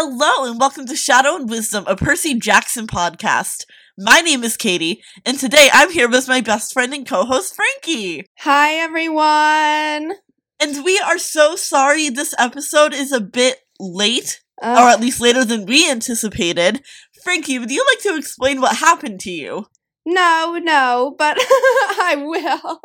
Hello, and welcome to Shadow and Wisdom, a Percy Jackson podcast. My name is Katie, and today I'm here with my best friend and co host, Frankie. Hi, everyone. And we are so sorry this episode is a bit late, Uh, or at least later than we anticipated. Frankie, would you like to explain what happened to you? No, no, but I will.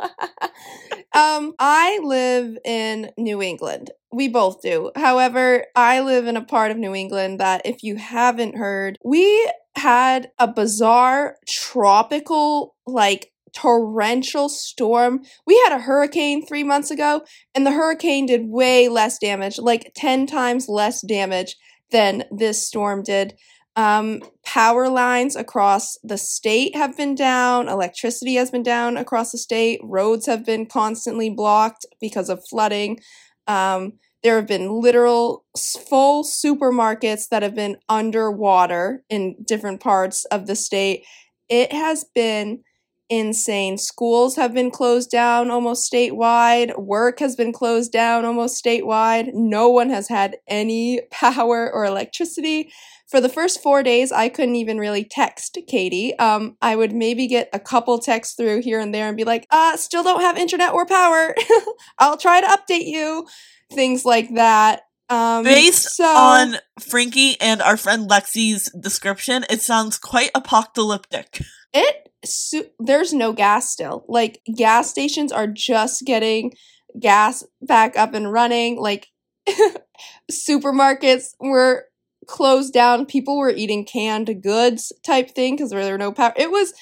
um, I live in New England. We both do. However, I live in a part of New England that, if you haven't heard, we had a bizarre tropical, like, torrential storm. We had a hurricane three months ago, and the hurricane did way less damage, like 10 times less damage than this storm did. Um, power lines across the state have been down, electricity has been down across the state, roads have been constantly blocked because of flooding. Um, there have been literal full supermarkets that have been underwater in different parts of the state. It has been insane. Schools have been closed down almost statewide. Work has been closed down almost statewide. No one has had any power or electricity. For the first four days, I couldn't even really text Katie. Um, I would maybe get a couple texts through here and there and be like, uh, still don't have internet or power. I'll try to update you. Things like that. Um, Based so- on Frankie and our friend Lexi's description, it sounds quite apocalyptic. it su- there's no gas still like gas stations are just getting gas back up and running like supermarkets were closed down people were eating canned goods type thing because there were no power it was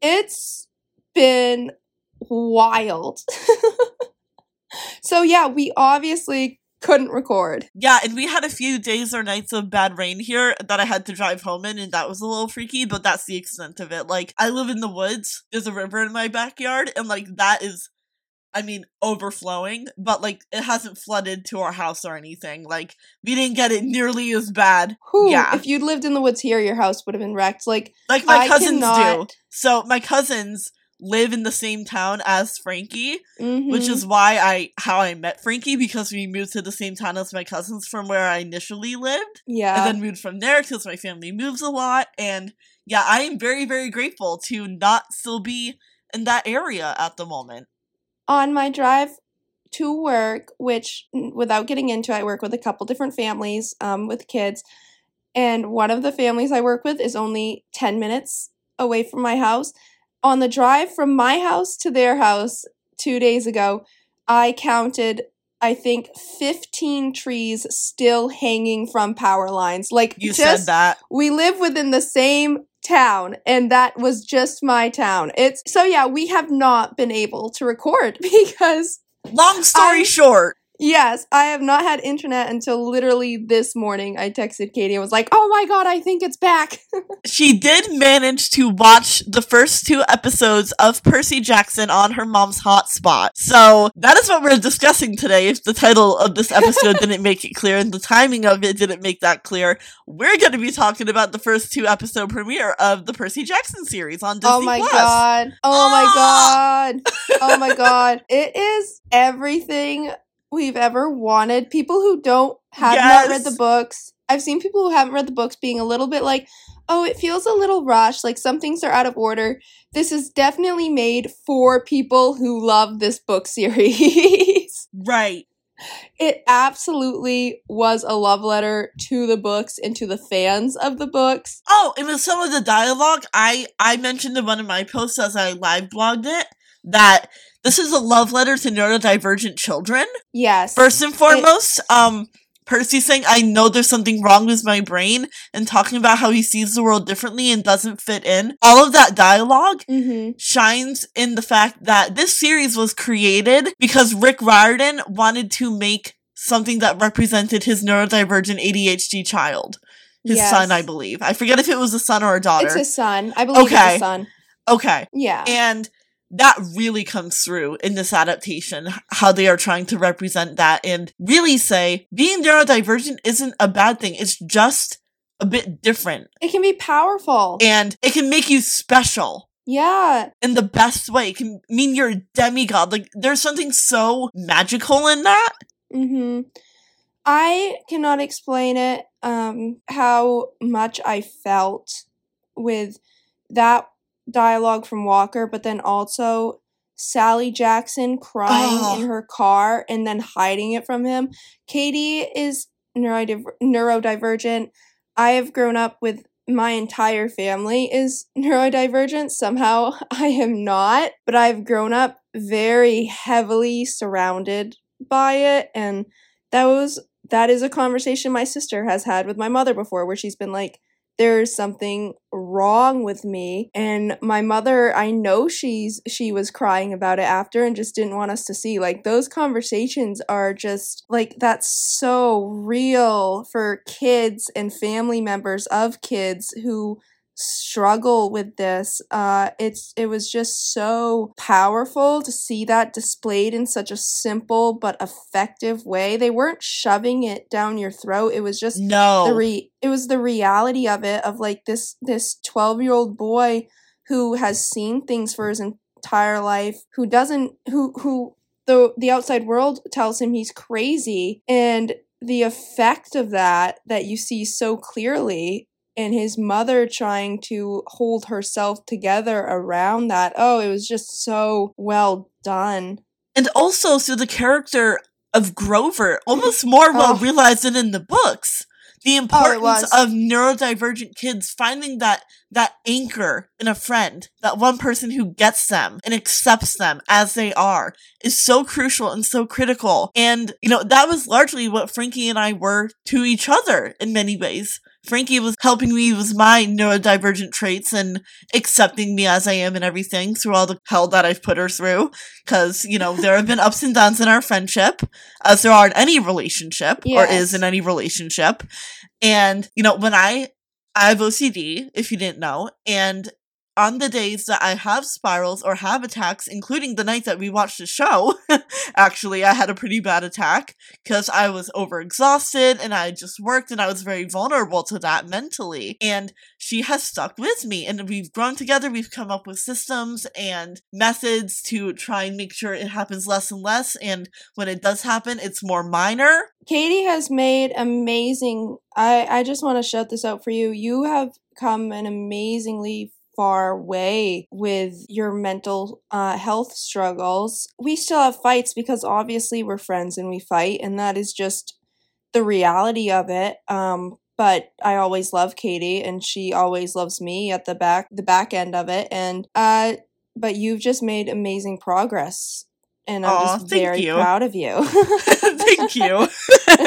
it's been wild so yeah we obviously couldn't record Yeah, and we had a few days or nights of bad rain here that I had to drive home in, and that was a little freaky, but that's the extent of it. Like, I live in the woods, there's a river in my backyard, and like, that is, I mean, overflowing, but like, it hasn't flooded to our house or anything. Like, we didn't get it nearly as bad. Whew, Yeah. if you'd lived in the woods here your house would have been wrecked like Like, my I cousins do. So, my cousins live in the same town as Frankie, which mhm. is why I how I met Frankie because we moved to the same town as my cousins from where I initially lived. yeah and then moved from there because my family moves a lot. And yeah, I am very, very grateful to not still be in that area at the moment. On my drive to work, which without getting into, I work with a couple different families um, with kids, and one of the families I work with is only ten minutes away from my house. On the drive from my house to their house two days ago, I counted. I think 15 trees still hanging from power lines. Like You just said that. we live within the same town and that was just my town it's so yeah we have not been able to record because Long story I- short, yes i have not had internet until literally this morning i texted katie and was like oh my god i think it's back she did manage to watch the first two episodes of Percy Jackson on her mom's hotspot. So that is what we're discussing today. If the title of this episode didn't make it clear and the timing of it didn't make that clear, we're going to be talking about the first two episode premiere of the Percy Jackson series on Disney oh my Plus. god oh Ah! my god oh my god it is everything we've ever wanted. People who don't have not read the books. I've seen people who haven't read the books being a little bit like oh it feels a little rushed. Like some things are out of order. This is definitely made for people who love this book series. Right. it absolutely was a love letter to the books and to the fans of the books. Oh, and with some of the dialogue, I I mentioned in one of my posts as I live blogged it that this is a love letter to neurodivergent children. yes First and foremost, um, Percy saying, "I know there's something wrong with my brain," and talking about how he sees the world differently and doesn't fit in. All of that dialogue mm-hmm. shines in the fact that this series was created because Rick Riordan wanted to make something that represented his neurodivergent ADHD child. His Yes. son, I believe. I forget if it was a son or a daughter. it's his son i believe it's Okay. his son okay. yeah And that really comes through in this adaptation, how they are trying to represent that and really say being neurodivergent isn't a bad thing. It's just a bit different. It can be powerful. And it can make you special yeah. in the best way. It can mean you're a demigod. Like there's something so magical in that. Mm-hmm. I cannot explain it. um, how much I felt with that dialogue from Walker, but then also Sally Jackson crying Oh. in her car and then hiding it from him. Katie is neurodiver- neurodivergent. I have grown up with my entire family is neurodivergent. Somehow I am not, but I've grown up very heavily surrounded by it and that was that is a conversation my sister has had with my mother before where she's been like there's something wrong with me. And my mother i know she's she was crying about it after and just didn't want us to see. Like those conversations are just like that's so real for kids and family members of kids who struggle with this uh it's it was just so powerful to see that displayed in such a simple but effective way they weren't shoving it down your throat it was just No. the re- it was the reality of it of like this this 12 year old boy who has seen things for his entire life who doesn't who who the the outside world tells him he's crazy and the effect of that that you see so clearly and his mother trying to hold herself together around that oh it was just so well done and also so the character of Grover almost more well Oh. realized than in the books. The oh, importance was. of neurodivergent kids finding that that anchor in a friend, that one person who gets them and accepts them as they are, is so crucial and so critical. And you know that was largely what Frankie and I were to each other in many ways. Frankie was helping me with my neurodivergent traits and accepting me as I am and everything through all the hell that I've put her through. Cause, you know, there have been ups and downs in our friendship, as there are in any relationship or is in any relationship. And, you know, when I, I have OCD, if you didn't know, and on the days that I have spirals or have attacks, including the night that we watched the show, actually, I had a pretty bad attack because I was overexhausted and I just worked and I was very vulnerable to that mentally. And she has stuck with me and we've grown together. We've come up with systems and methods to try and make sure it happens less and less. And when it does happen, it's more minor. Katie has made amazing. I I just want to shout this out for you. You have come an amazingly far way with your mental uh, health struggles. We still have fights because obviously we're friends and we fight, and that is just the reality of it. Um, but I always love Katie, and she always loves me at the back the back end of it. And uh, but you've just made amazing progress, and I'm Aw, just very you. proud of you. Thank you.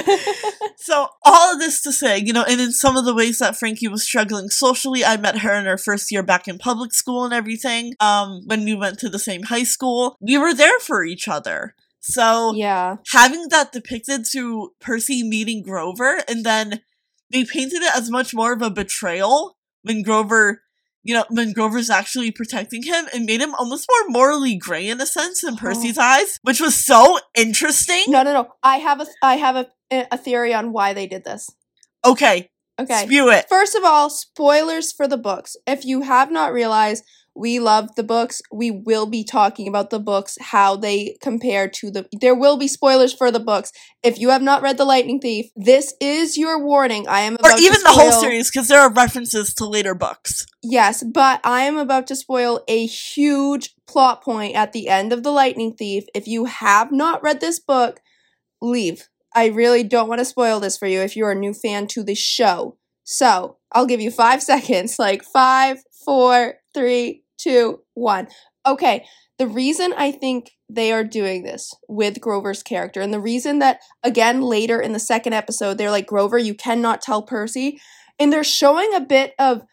so all of this to say, you know, and in some of the ways that Frankie was struggling socially, I met her in her first year back in public school and everything. Um, when we went to the same high school, we were there for each other. So yeah. having that depicted through Percy meeting Grover, and then they painted it as much more of a betrayal when Grover, you know, when Grover's actually protecting him and made him almost more morally gray in a sense in Percy's eyes, which was so interesting. No, no, no. I have a I have a a theory on why they did this. Okay, Okay. spew it. First of all, spoilers for the books. If you have not realized, we love the books. We will be talking about the books, how they compare to the. There will be spoilers for the books. If you have not read The Lightning Thief, this is your warning. I am Or about to even the whole series, because there are references to later books. Yes, but I am about to spoil a huge plot point at the end of The Lightning Thief. If you have not read this book, leave. I really don't want to spoil this for you if you're a new fan to the show. So I'll give you five seconds like five, four, three, two, one. Okay, the reason I think they are doing this with Grover's character, and the reason that, again, later in the second episode, they're like, Grover, you cannot tell Percy. And they're showing a bit of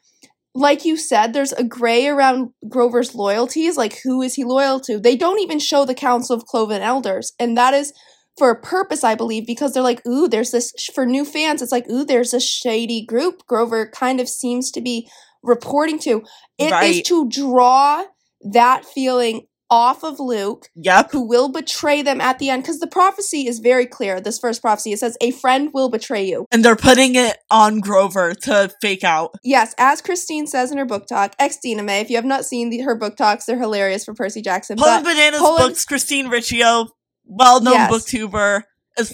like you said, there's a gray around Grover's loyalties. Like, who is he loyal to? They don't even show the Council of Cloven Elders. And that is for a purpose, I believe, because they're like, ooh, there's this, for new fans, it's like, ooh, there's a shady group Grover kind of seems to be reporting to. It is Right. to draw that feeling off of Luke, Yep. who will betray them at the end. Because the prophecy is very clear. This first prophecy, it says, a friend will betray you. And they're putting it on Grover to fake out. Yes, as Christine says in her book talk, ex Dina May. If you have not seen the, her book talks, they're hilarious for Percy Jackson. Poland But Bananas Poland- books, Christine Riccio, well known Yes. booktuber.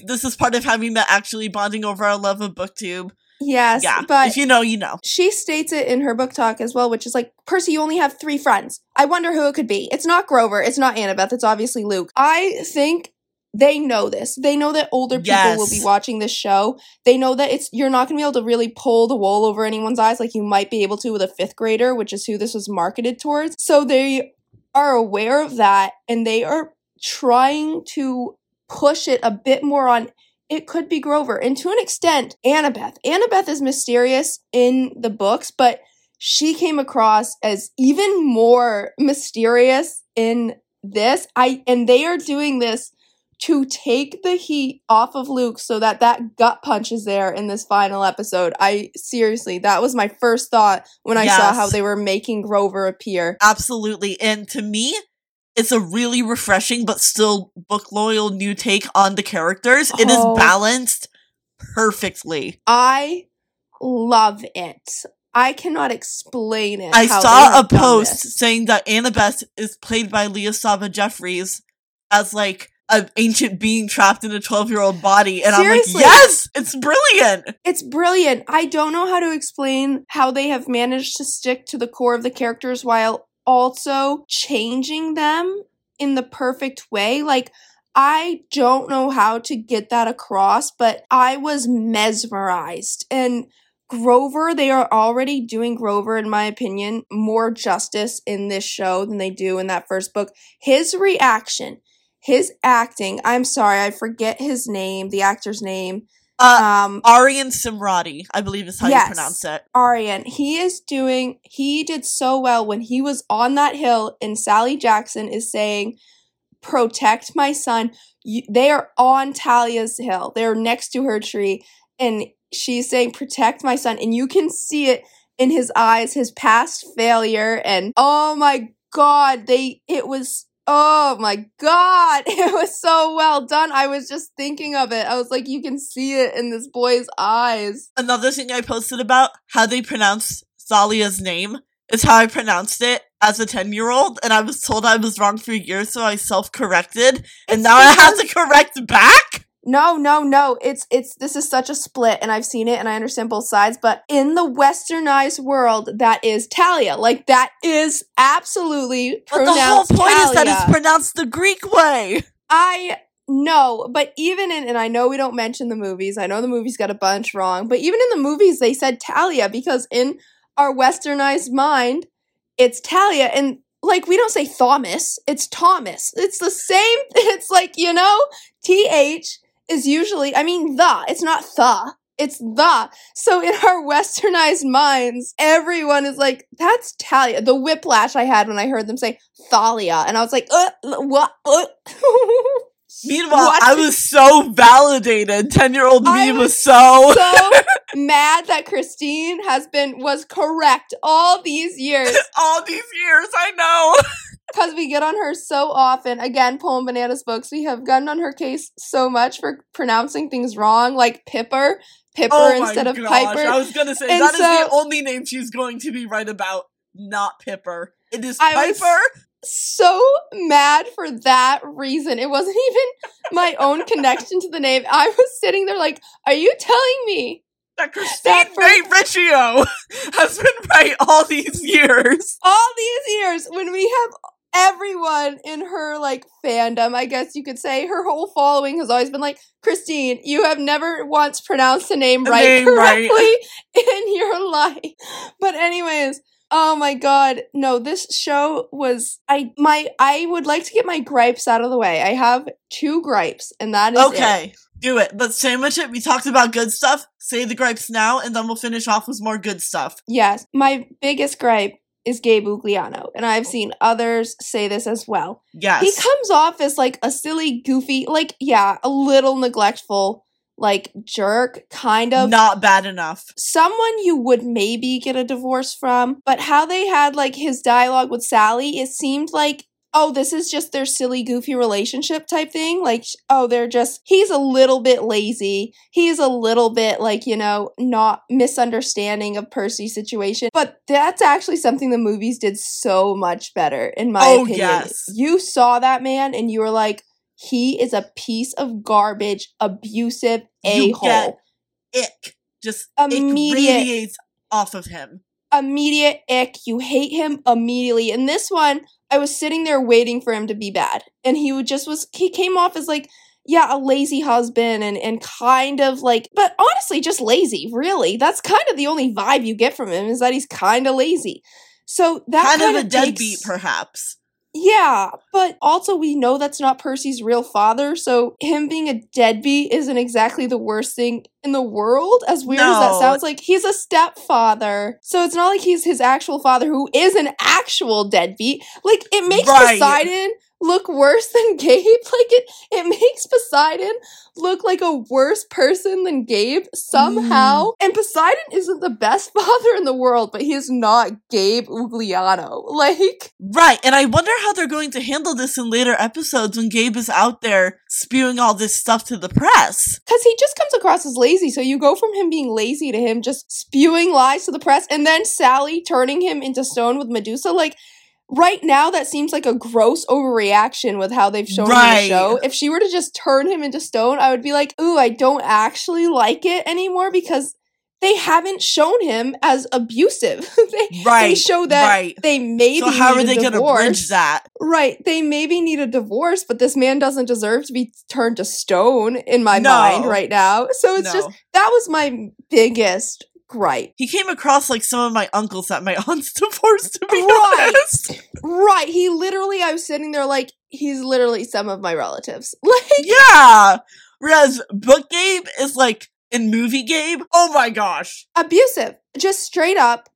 This is part of having met actually bonding over our love of booktube. Yes, Yeah. but if you know, you know. she states it in her book talk as well, which is like, Percy, you only have three friends. I wonder who it could be. It's not Grover. It's not Annabeth. It's obviously Luke. I think they know this. They know that older people will be watching this show. They know that it's you're not going to be able to really pull the wool over anyone's eyes like you might be able to with a fifth grader, which is who this was marketed towards. So they are aware of that and they are trying to push it a bit more on it could be Grover. And to an extent, Annabeth. Annabeth is mysterious in the books, but she came across as even more mysterious in this. I and they are doing this to take the heat off of Luke so that that gut punch is there in this final episode. I seriously, that was my first thought when I saw how they were making Grover appear. Absolutely. And to me, it's a really refreshing but still book loyal new take on the characters. It is Oh. balanced perfectly. I love it. I cannot explain it. I saw a post this. saying that Annabeth is played by Leah Sava Jeffries as like an ancient being trapped in a 12 year old body. And Seriously. I'm like, yes, it's brilliant. It's brilliant. I don't know how to explain how they have managed to stick to the core of the characters while also changing them in the perfect way. Like, I don't know how to get that across, but I was mesmerized. And Grover, they are already doing Grover, in my opinion, more justice in this show than they do in that first book. His reaction, his acting, I'm sorry, I forget his name, the actor's name. Uh, Um, Aryan Simhadri, I believe is how Yes. you pronounce it. Aryan, he is doing, he did so well when he was on that hill and Sally Jackson is saying, protect my son. You, they are on Talia's hill. They're next to her tree and she's saying, protect my son. And you can see it in his eyes, his past failure. And oh my God, they, it was, oh my God, it was so well done. I was just thinking of it. I was like, you can see it in this boy's eyes. Another thing I posted about how they pronounce Thalia's name is how I pronounced it as a 10 year old. And I was told I was wrong for years, so I self corrected. And It's now I have to correct back? No, no, no. It's it's this is such a split and I've seen it and I understand both sides, but in the westernized world that is Talia. Like that is absolutely But the whole point is that it's pronounced the Greek way. I know, but even in and I know we don't mention the movies. I know the movies got a bunch wrong, but even in the movies they said Talia because in our westernized mind, it's Talia and like we don't say Thomas, it's Thomas. It's the same it's like, you know, TH is usually I mean the, it's not the. It's the. So in our westernized minds, everyone is like, that's Talia. The whiplash I had when I heard them say Thalia. And I was like, uh, what? Uh. Meanwhile, What? I was so validated. 10 year old me was, was so. so mad that Christine has been was correct all these years All these years, I know. Because we get on her so often. Again, pulling Bananas books. We have gotten on her case so much for pronouncing things wrong, like Pipper, Pipper oh instead of gosh, Piper. I was gonna say And that is the only name she's going to be right about, not Pipper. It is I Piper. so mad for that reason. It wasn't even my own connection to the name. I was sitting there like, are you telling me That Christine for- Riccio has been right all these years. all these years when we have everyone in her like fandom, I guess you could say, her whole following has always been like, Christine, you have never once pronounced the name right name right. correctly in your life. But anyways, oh my god, no, this show was I my I would like to get my gripes out of the way. I have two gripes, and that is it. Okay, do it. But sandwich it. We talked about good stuff. Say the gripes now, and then we'll finish off with more good stuff. Yes, my biggest gripe is Gabe Ugliano, and I've seen others say this as well. Yes. He comes off as like a silly, goofy, like yeah, a little neglectful, like jerk, kind of. Not bad enough. Someone you would maybe get a divorce from, but how they had like his dialogue with Sally, it seemed like oh, this is just their silly, goofy relationship type thing. Like, oh, they're just, he's a little bit lazy. He's a little bit like, you know, not misunderstanding of Percy's situation. But that's actually something the movies did so much better, in my Oh, opinion. yes. You saw that man and you were like, he is a piece of garbage, abusive a hole. Ick. just Immediate. off of him. Immediate ick. You hate him immediately. And this one, I was sitting there waiting for him to be bad. And he would just was he came off as like, yeah, a lazy husband and and kind of like but honestly just lazy, really. That's kind of the only vibe you get from him is that he's kind of lazy. So that kind of a takes- deadbeat, perhaps. Yeah, but also we know that's not Percy's real father, so him being a deadbeat isn't exactly the worst thing in the world. As weird as that sounds, like he's a stepfather, so it's not like he's his actual father who is an actual deadbeat. Like it makes Right. Poseidon look worse than Gabe. Like it, it makes Poseidon look like a worse person than Gabe somehow. Mm. And Poseidon isn't the best father in the world, but he is not Gabe Ugliano. Like. Right, and I wonder how they're going to handle this in later episodes when Gabe is out there spewing all this stuff to the press. Because he just comes across as lazy. So you go from him being lazy to him just spewing lies to the press, and then Sally turning him into stone with Medusa. Like, right now, that seems like a gross overreaction with how they've shown Right. the show. If she were to just turn him into stone, I would be like, ooh, I don't actually like it anymore because they haven't shown him as abusive. they, Right, they show that right. they maybe so how are they going to bridge that? Right. They maybe need a divorce, but this man doesn't deserve to be turned to stone in my No. mind right now. So it's No. just that was my biggest gripe. He came across like some of my uncles that my aunt's divorced, to be Right. honest. Right. He literally I was sitting there like he's literally some of my relatives. Like Yeah. Whereas Book Gabe is like in movie Gabe. Oh my gosh. abusive. Just straight up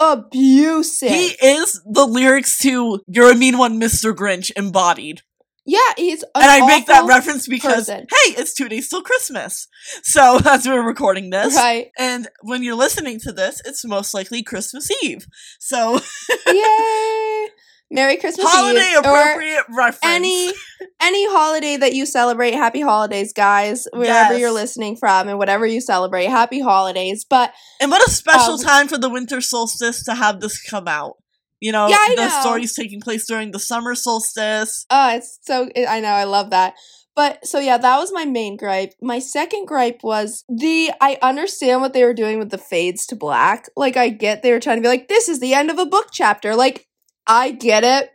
abusive. He is the lyrics to You're a Mean One, Mr. Grinch embodied. Yeah, he's an and I make that reference because, person. hey, it's two days till Christmas. So as we're recording this. Right. And when you're listening to this, it's most likely Christmas Eve. So Yay. Merry Christmas holiday Eve. Appropriate reference. any any holiday that you celebrate happy holidays guys wherever Yes. you're listening from and whatever you celebrate happy holidays but and what a special um, time for the winter solstice to have this come out. You know, Yeah, the know. story's taking place during the summer solstice. oh it's so i know i love that. But so yeah that was my main gripe. My second gripe was the i understand what they were doing with the fades to black. Like i get they were trying to be like this is the end of a book chapter. Like i get it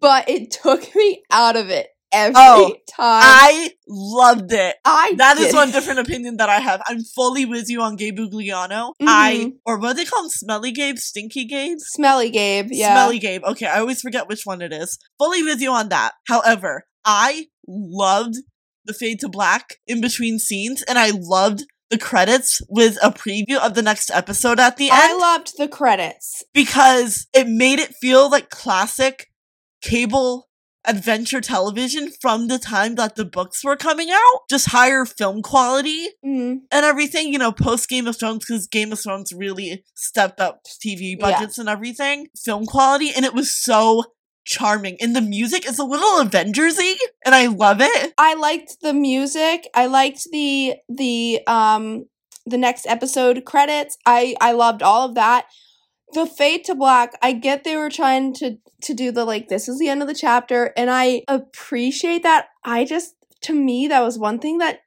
but it took me out of it every Oh, time I loved it. i That is one different opinion that I have. I'm fully with you on Gabe Ugliano. Mhm. I or what do they call him? Smelly Gabe, Stinky Gabe, smelly gabe yeah Smelly Gabe. Okay, I always forget which one it is. Fully with you on that. However, I loved the fade to black in between scenes, and I loved the credits with a preview of the next episode at the end I loved the credits. because it made it feel like classic cable adventure television from the time that the books were coming out. Just higher film quality Mm. and everything, you know, post Game of Thrones, because Game of Thrones really stepped up TV Yeah. budgets and everything, film quality, and it was so charming. And the music is a little Avengers-y, and I love it. I liked the music. I liked the the um the next episode credits. I I loved all of that. The fade to black. I get they were trying to to do the like this is the end of the chapter, and I appreciate that. I just to me that was one thing that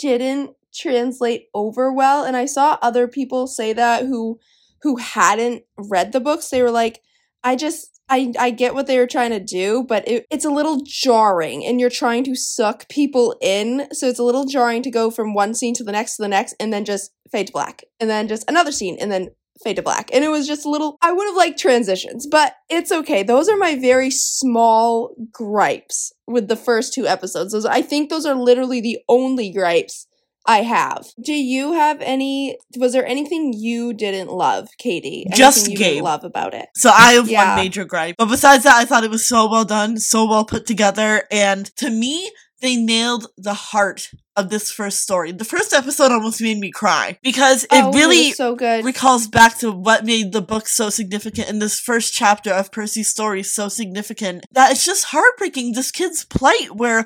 didn't translate over well, and I saw other people say that who who hadn't read the books. They were like, I just I I get what they were trying to do, but it, it's a little jarring and you're trying to suck people in. So it's a little jarring to go from one scene to the next to the next and then just fade to black. And then just another scene and then fade to black. And it was just a little I would have liked transitions, but it's okay. Those are my very small gripes with the first two episodes. Those I think those are literally the only gripes I have. Do you have any? Was there anything you didn't love, Katie? Just Anything you Gabe. love about it? So I have Yeah. one major gripe. But besides that, I thought it was so well done, so well put together, and to me, they nailed the heart of this first story. The first episode almost made me cry because it Oh, really was so good. recalls back to what made the book so significant and this first chapter of Percy's story so significant that it's just heartbreaking this kid's plight where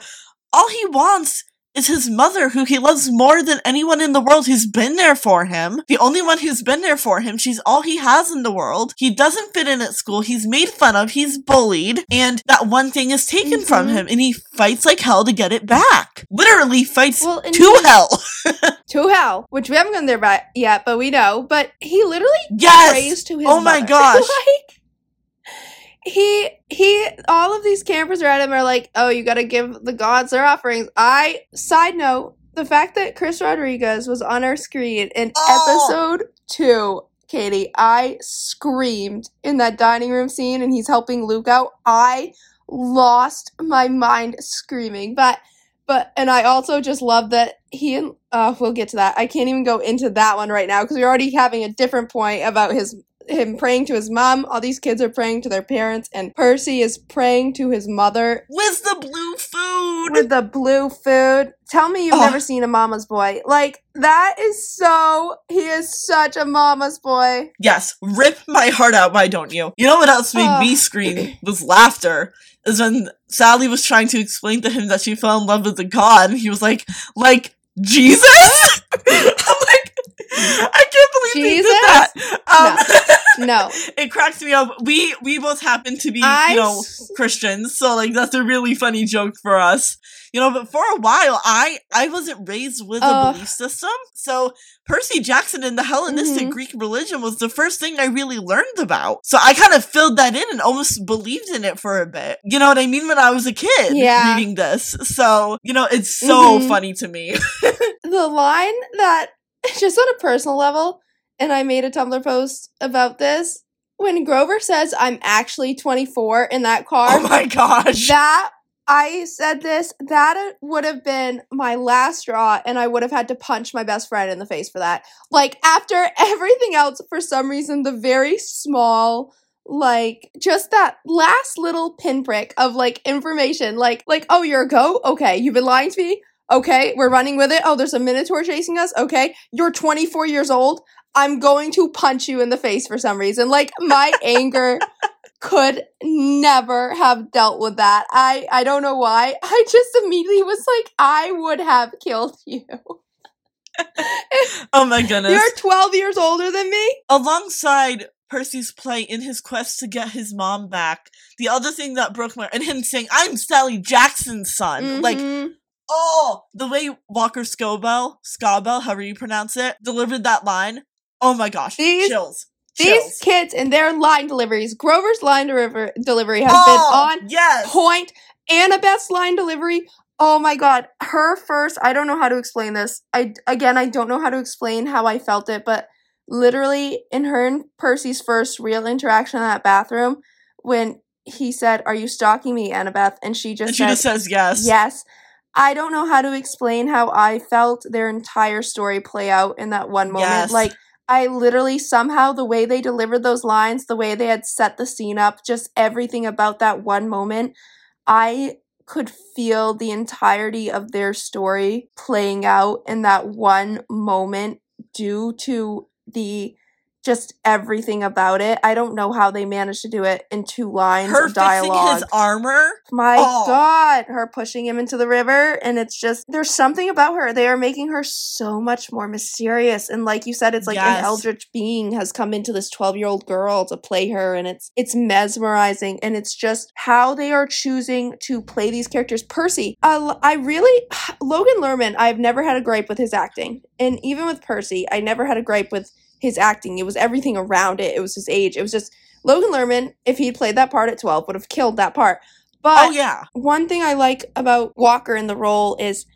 all he wants is his mother, who he loves more than anyone in the world who's been there for him. The only one who's been there for him. She's all he has in the world. He doesn't fit in at school. He's made fun of. He's bullied. And that one thing is taken from Mhm. him. And he fights like hell to get it back. Literally fights Well, to he- hell. to hell, which we haven't gone there by yet, but we know. But he literally yes. prays to his Oh my mother. gosh. like he he all of these campers around him are like, oh, you gotta give the gods their offerings. I side note, the fact that Chris Rodriguez was on our screen in Oh. episode two, Katie, I screamed in that dining room scene and he's helping Luke out. I lost my mind screaming. But but and I also just love that he and uh we'll get to that. I can't even go into that one right now because we're already having a different point about his him praying to his mom. All these kids are praying to their parents, and Percy is praying to his mother With the blue food. with the blue food. Tell me you've never seen a mama's boy. Like that is so he is such a mama's boy. Yes, rip my heart out, why don't you? You know what else made me scream was laughter. Is when Sally was trying to explain to him that she fell in love with a god, and he was like, like, Jesus? I'm like, I can't believe they did that. Um, No. it cracks me up. We we both happen to be, I you know, s- Christians, so like that's a really funny joke for us. You know, but for a while I I wasn't raised with a belief system. So Percy Jackson and the Hellenistic Mhm. Greek religion was the first thing I really learned about. So I kind of filled that in and almost believed in it for a bit. You know what I mean? When I was a kid Yeah. reading this. So, you know, it's so Mhm. funny to me. the line that just on a personal level, and I made a Tumblr post about this. When Grover says I'm actually 24 in that car, oh my gosh. that I said this, that would have been my last straw, and I would have had to punch my best friend in the face for that. Like, after everything else, for some reason, the very small, like, just that last little pinprick of like information, like, like, oh, you're a goat? Okay, you've been lying to me? Okay, we're running with it. Oh, there's a minotaur chasing us. Okay, you're 24 years old. I'm going to punch you in the face for some reason. Like, my anger could never have dealt with that. I I don't know why. I just immediately was like, I would have killed you. oh my goodness. You're 12 years older than me. alongside Percy's play in his quest to get his mom back, the other thing that broke my and him saying, "I'm Sally Jackson's son," like Mhm. oh, the way Walker Scobell, Scobell, however you pronounce it, delivered that line. Oh my gosh, These- chills, these chills. kids and their line deliveries. Grover's line deliver- delivery has oh, been on yes, point. Annabeth's line delivery. Oh my god, her first. I don't know how to explain this. I again, I don't know how to explain how I felt it, but literally in her and Percy's first real interaction in that bathroom, when he said, "Are you stalking me, Annabeth?" and she just and she said, just says yes. Yes. I don't know how to explain how I felt their entire story play out in that one moment. Yes. Like, I literally somehow, the way they delivered those lines, the way they had set the scene up, just everything about that one moment, I could feel the entirety of their story playing out in that one moment due to the just everything about it. I don't know how they managed to do it in two lines Her of dialogue. his armor. My Oh. God, her pushing him into the river, and it's just there's something about her. They are making her so much more mysterious, and like you said, it's like Yes. an eldritch being has come into this twelve year old girl to play her, and it's it's mesmerizing, and it's just how they are choosing to play these characters. Percy, I really Logan Lerman. I've never had a gripe with his acting, and even with Percy, I never had a gripe with his acting. It was everything around it. It was his age. It was just Logan Lerman. If he'd played that part at twelve, would have killed that part. But oh yeah, one thing I like about Walker in the role is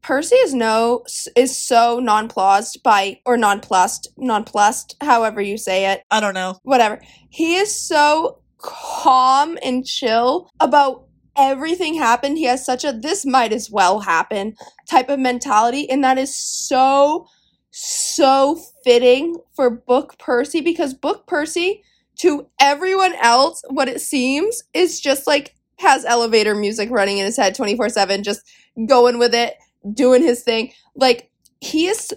Percy is no is so nonplussed by or nonplussed nonplussed however you say it I don't know. whatever he is so calm and chill about everything happened he has such a this might as well happen type of mentality and that is so so fitting for book Percy because book Percy to everyone else what it seems is just like has elevator music running in his head 24/7 just going with it doing his thing like he is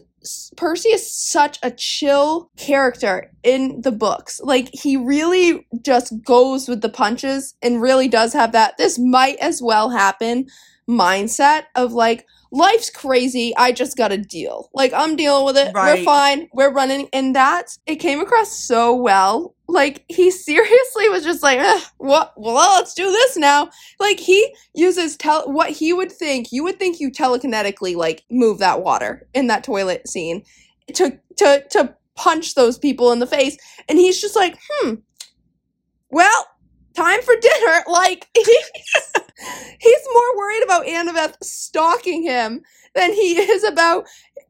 Percy is such a chill character in the books. Like he really just goes with the punches and really does have that this might as well happen mindset of like life's crazy. I just gotta deal. Like I'm dealing with it. We're fine. We're running. And that, it came across so well. Like he seriously was just like, "Ugh, what? Well, let's do this now. Like he uses tell what he would think. You would think you telekinetically like move that water in that toilet scene to to to punch those people in the face, and he's just like, hmm. Well, time for dinner. Like he's, he's more worried about Annabeth stalking him than he is about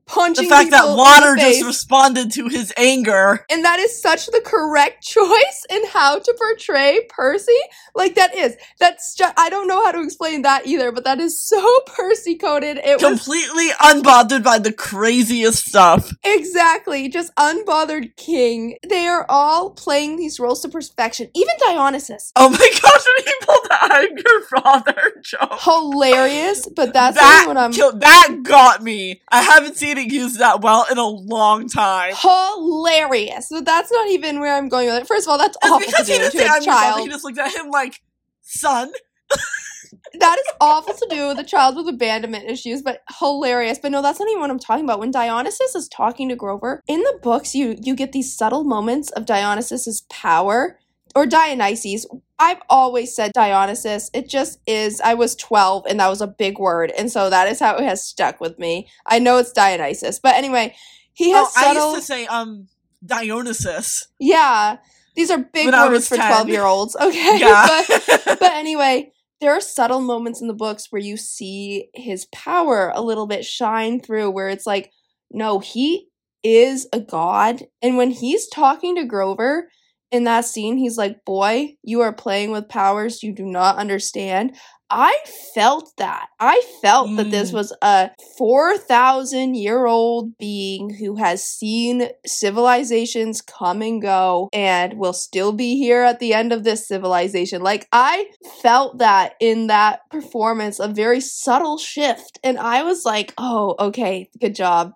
punching. The fact that water just responded to his anger. and that is such the correct choice in how to portray Percy. Like that is that's just I don't know how to explain that either, but that is so Percy coded. It was Completely unbothered by the craziest stuff. exactly just unbothered king. They are all playing these roles to perfection. Even Dionysus, Oh my gosh, when he pulled the I'm your father joke. hilarious. But that's that, when I'm kill- that got me. I haven't seen it used that well in a long time. hilarious. But that's not even where I'm going with it. First of all, that's It's awful because to he do didn't to say a I'm child. He just looked at him like, son. that is awful to do with a child with abandonment issues, but hilarious. But no, that's not even what I'm talking about. When Dionysus is talking to Grover in the books, you you get these subtle moments of Dionysus's power or Dionysus. I've always said Dionysus. It just is. I was 12 and that was a big word, and so that is how it has stuck with me. I know it's Dionysus, but anyway, he has Oh, I subtle. used to say, um, Dionysus. yeah, these are big When words for 12 year olds. Okay, Yeah. but but anyway, there are subtle moments in the books where you see his power a little bit shine through, where it's like, no, he is a god. And when he's talking to Grover in that scene, he's like, boy, you are playing with powers you do not understand. I felt that. I felt that this Mm. was a 4,000 year old being who has seen civilizations come and go and will still be here at the end of this civilization. Like, I felt that in that performance, a very subtle shift. And I was like, oh, okay, good job.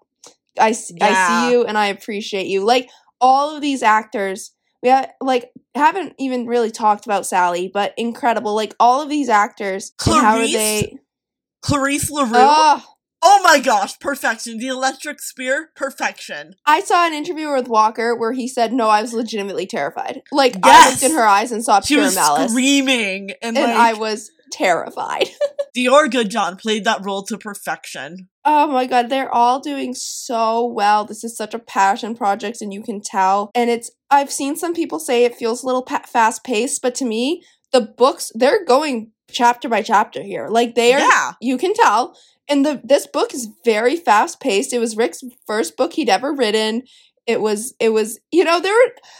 I, Yeah. see you and I appreciate you. Like, all of these actors, we ha- like haven't even really talked about Sally, but incredible. Like all of these actors, and how are Clarisse? they? Clarisse La Rue. Oh, oh my gosh, perfection. The electric spear, perfection. I saw an interview with Walker where he said, "No, I was legitimately terrified. Like I looked in her eyes and saw She pure was malice, screaming, and, and like, I was terrified." Dior Goodjohn played that role to perfection. Oh my god, they're all doing so well. This is such a passion project, and you can tell. And it's, I've seen some people say it feels a little pa- fast paced, but to me, the books, they're going chapter by chapter here. Like they are, Yeah. you can tell. And the this book is very fast paced. It was Rick's first book he'd ever written. It was it was you know there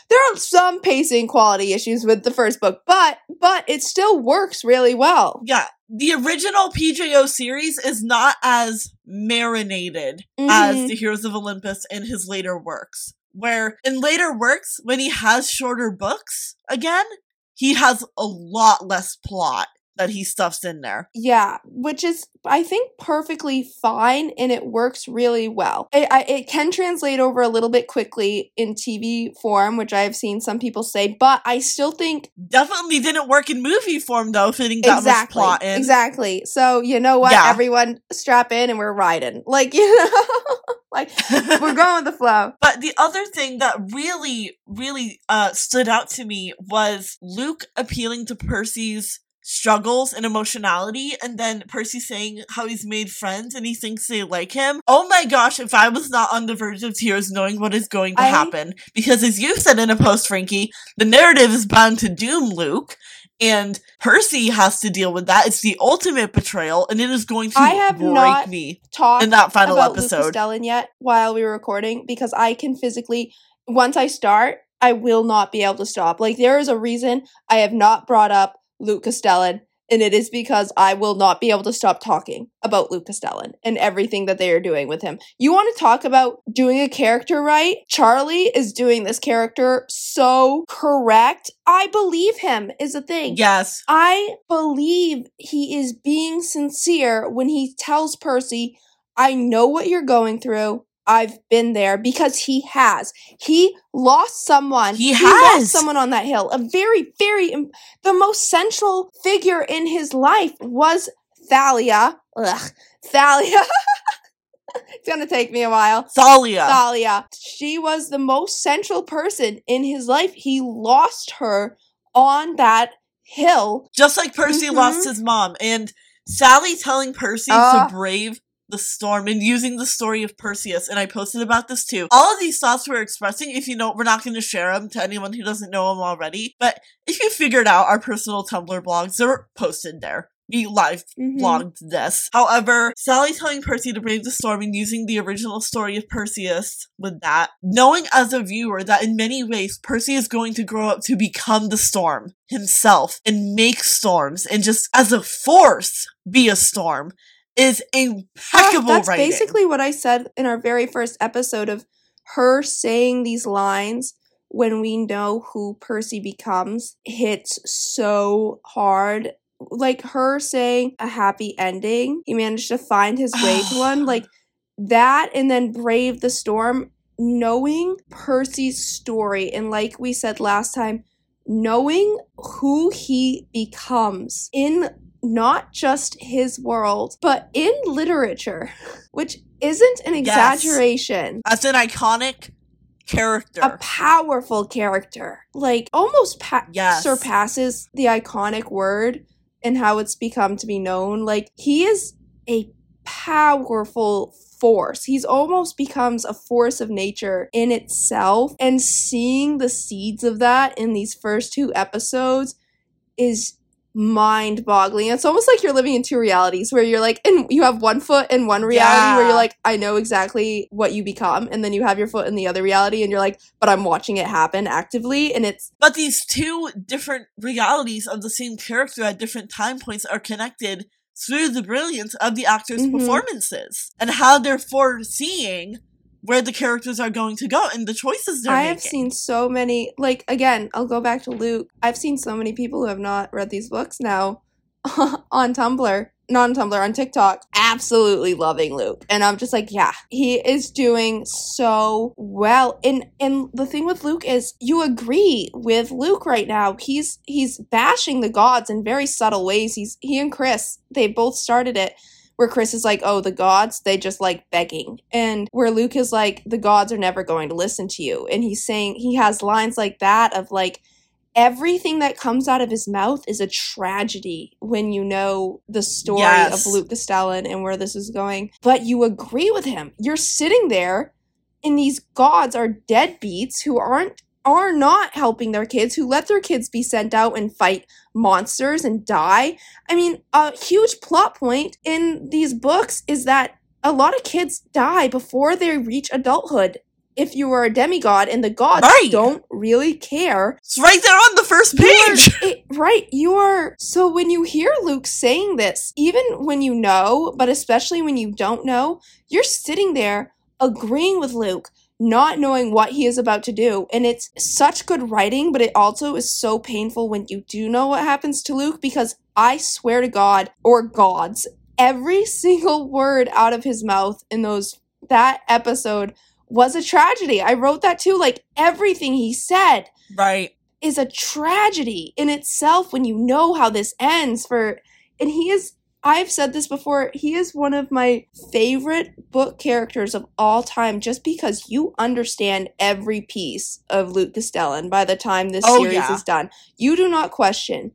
there are some pacing quality issues with the first book, but but it still works really well. Yeah. The original PJO series is not as marinated as Mhm. the Heroes of Olympus in his later works. Where in later works, when he has shorter books again, he has a lot less plot that he stuffs in there. Yeah, which is I think perfectly fine and it works really well. It, I, it can translate over a little bit quickly in TV form, which I have seen some people say, but I still think Definitely didn't work in movie form though, fitting that much exactly, plot in. exactly. So you know what? Yeah. Everyone strap in and we're riding. Like you know, like we're going with the flow. But the other thing that really, really uh, stood out to me was Luke appealing to Percy's struggles and emotionality, and then Percy saying how he's made friends and he thinks they like him. Oh my gosh, if I was not on the verge of tears knowing what is going to I- happen. Because as you said in a post, Frankie, the narrative is bound to doom Luke. And Percy has to deal with that. It's the ultimate betrayal, and it is going to I have break not me Talk in that final about episode. Luke Castellan yet while we were recording because I can physically once I start, I will not be able to stop. Like there is a reason I have not brought up Luke Castellan, and it is because I will not be able to stop talking about Luke Castellan and everything that they are doing with him. You want to talk about doing a character right? Charlie is doing this character so correct. I believe him is the thing. yes. I believe he is being sincere when he tells Percy, I know what you're going through. I've been there because he has. He lost someone. He lost has. someone on that hill. A very, very, the most central figure in his life was Thalia. Ugh. Thalia. it's gonna take me a while. Thalia. Thalia. She was the most central person in his life. He lost her on that hill. Just like Percy Mhm. lost his mom. And Sally telling Percy Ah. to brave the storm and using the story of Perseus. And I posted about this too. All of these thoughts we're expressing, if you know, we're not going to share them to anyone who doesn't know them already. But if you figured out our personal Tumblr blogs, they're posted there. We live Mhm. blogged this. However, Sally telling Percy to brave the storm and using the original story of Perseus with that, knowing as a viewer that in many ways Percy is going to grow up to become the storm himself and make storms and just as a force be a storm is impeccable That's writing. basically what I said in our very first episode of her saying these lines when we know who Percy becomes hits so hard. Like her saying a happy ending, he managed to find his way to one. Like that, and then brave the storm, knowing Percy's story. And like we said last time, knowing who he becomes in not just his world, but in literature, which isn't an Yes. exaggeration. as an iconic character. A powerful character, like almost pa- Yes. surpasses the iconic word and how it's become to be known. Like he is a powerful force. He's almost becomes a force of nature in itself. And seeing the seeds of that in these first two episodes is mind boggling. It's almost like you're living in two realities where you're like, and you have one foot in one reality where you're like, I know exactly what you become. And then you have your foot in the other reality and you're like, but I'm watching it happen actively. And it's, But these two different realities of the same character at different time points are connected through the brilliance of the actors' Mhm. performances and how they're foreseeing where the characters are going to go and the choices they're I making. have seen so many, like, again, I'll go back to Luke. I've seen so many people who have not read these books now on Tumblr, not on Tumblr, on TikTok, absolutely loving Luke. And I'm just like, yeah, he is doing so well. And and the thing with Luke is you agree with Luke right now. He's he's bashing the gods in very subtle ways. He's he and Chris, they both started it where Chris is like, oh, the gods, they just like begging. And where Luke is like, the gods are never going to listen to you. And he's saying, he has lines like that of like, everything that comes out of his mouth is a tragedy when you know the story Yes. of Luke Castellan and where this is going. But you agree with him. You're sitting there, and these gods are deadbeats who aren't are not helping their kids, who let their kids be sent out and fight monsters and die. I mean, a huge plot point in these books is that a lot of kids die before they reach adulthood. If you are a demigod and the gods Right. don't really care, It's right there on the first you are- page. it- right, you are. So when you hear Luke saying this, even when you know, but especially when you don't know, you're sitting there agreeing with Luke, not knowing what he is about to do. And it's such good writing, but it also is so painful when you do know what happens to Luke because I swear to God, or gods, every single word out of his mouth in those that episode was a tragedy. I wrote that too. Like everything he said right. is a tragedy in itself when you know how this ends for and he is I've said this before, he is one of my favorite book characters of all time just because you understand every piece of Luke Castellan by the time this Oh, series yeah. is done. You do not question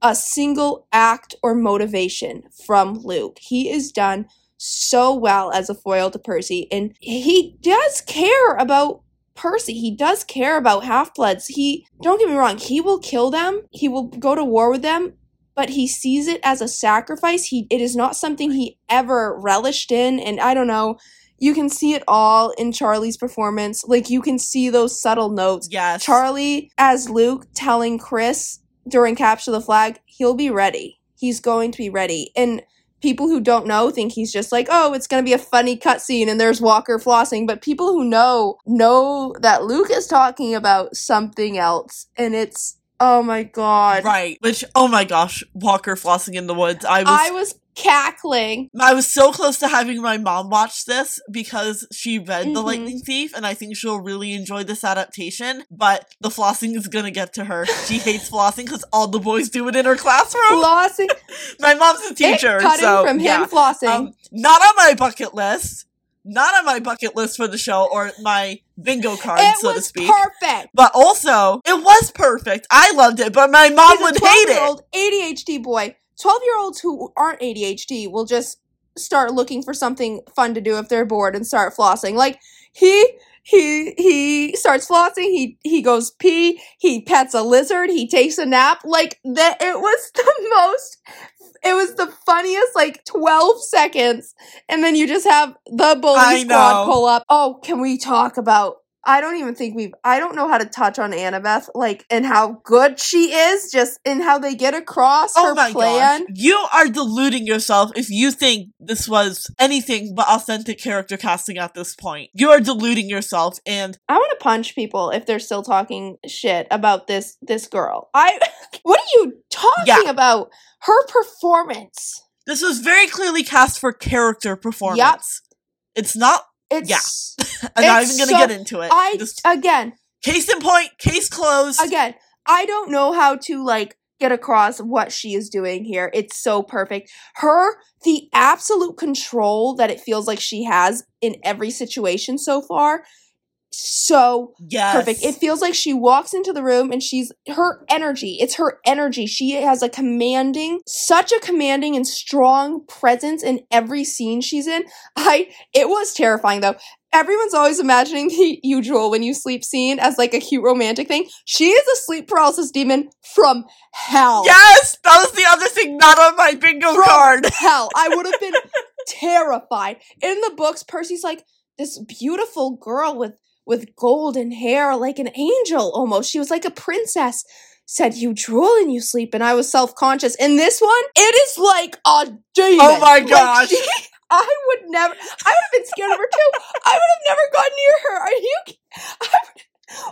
a single act or motivation from Luke. He is done so well as a foil to Percy and he does care about Percy. He does care about half bloods. He, don't get me wrong, he will kill them, he will go to war with them, but he sees it as a sacrifice. He, it is not something he ever relished in. And I don't know, you can see it all in Charlie's performance. Like, you can see those subtle notes. Yes. Charlie, as Luke, telling Chris during Capture the Flag, he'll be ready. He's going to be ready. And people who don't know think he's just like, oh, it's going to be a funny cutscene and there's Walker flossing. But people who know know that Luke is talking about something else. And it's Oh my god. Right. Which, oh my gosh, Walker flossing in the woods. I was. I was cackling. I was so close to having my mom watch this because she read The Mhm. Lightning Thief and I think she'll really enjoy this adaptation. But the flossing is gonna get to her. She hates flossing because all the boys do it in her classroom. Flossing. my mom's a teacher, so from him yeah. flossing. Um, not on my bucket list. Not on my bucket list for the show or my bingo card, it so to speak. perfect. but also, it was perfect. I loved it, but my mom He's would hate it. 12-year-old ADHD boy. 12 year olds who aren't ADHD will just start looking for something fun to do if they're bored and start flossing. Like he he he starts flossing, he he goes pee, he pets a lizard, he takes a nap. Like that it was the most it was the funniest like 12 seconds and then you just have the bully I squad know. pull up. Oh, can we talk about I don't even think we've I don't know how to touch on Annabeth like and how good she is just in how they get across Oh her my plan. gosh. You are deluding yourself if you think this was anything but authentic character casting at this point. You are deluding yourself and I want to punch people if they're still talking shit about this this girl. I what are you talking Yeah. about? Her performance. this was very clearly cast for character performance. It's not It's I'm not even gonna so- get into it. I Just again case in point, case closed. again, I don't know how to like get across what she is doing here. It's so perfect. Her the absolute control that it feels like she has in every situation so far. So yes. perfect. It feels like she walks into the room and she's her energy. It's her energy. She has a commanding, such a commanding and strong presence in every scene she's in. I it was terrifying though. Everyone's always imagining the usual when you sleep scene as like a cute romantic thing. She is a sleep paralysis demon from hell. Yes, that was the other thing not on my bingo From card. hell. I would have been terrified. In the books, Percy's like this beautiful girl with with golden hair, like an angel almost. She was like a princess. Said you drool and you sleep, and I was self conscious. In this one, it is like a demon. Oh my Like, gosh. she- I would never. I would have been scared of her too. I would have never gone near her. Are you? I would,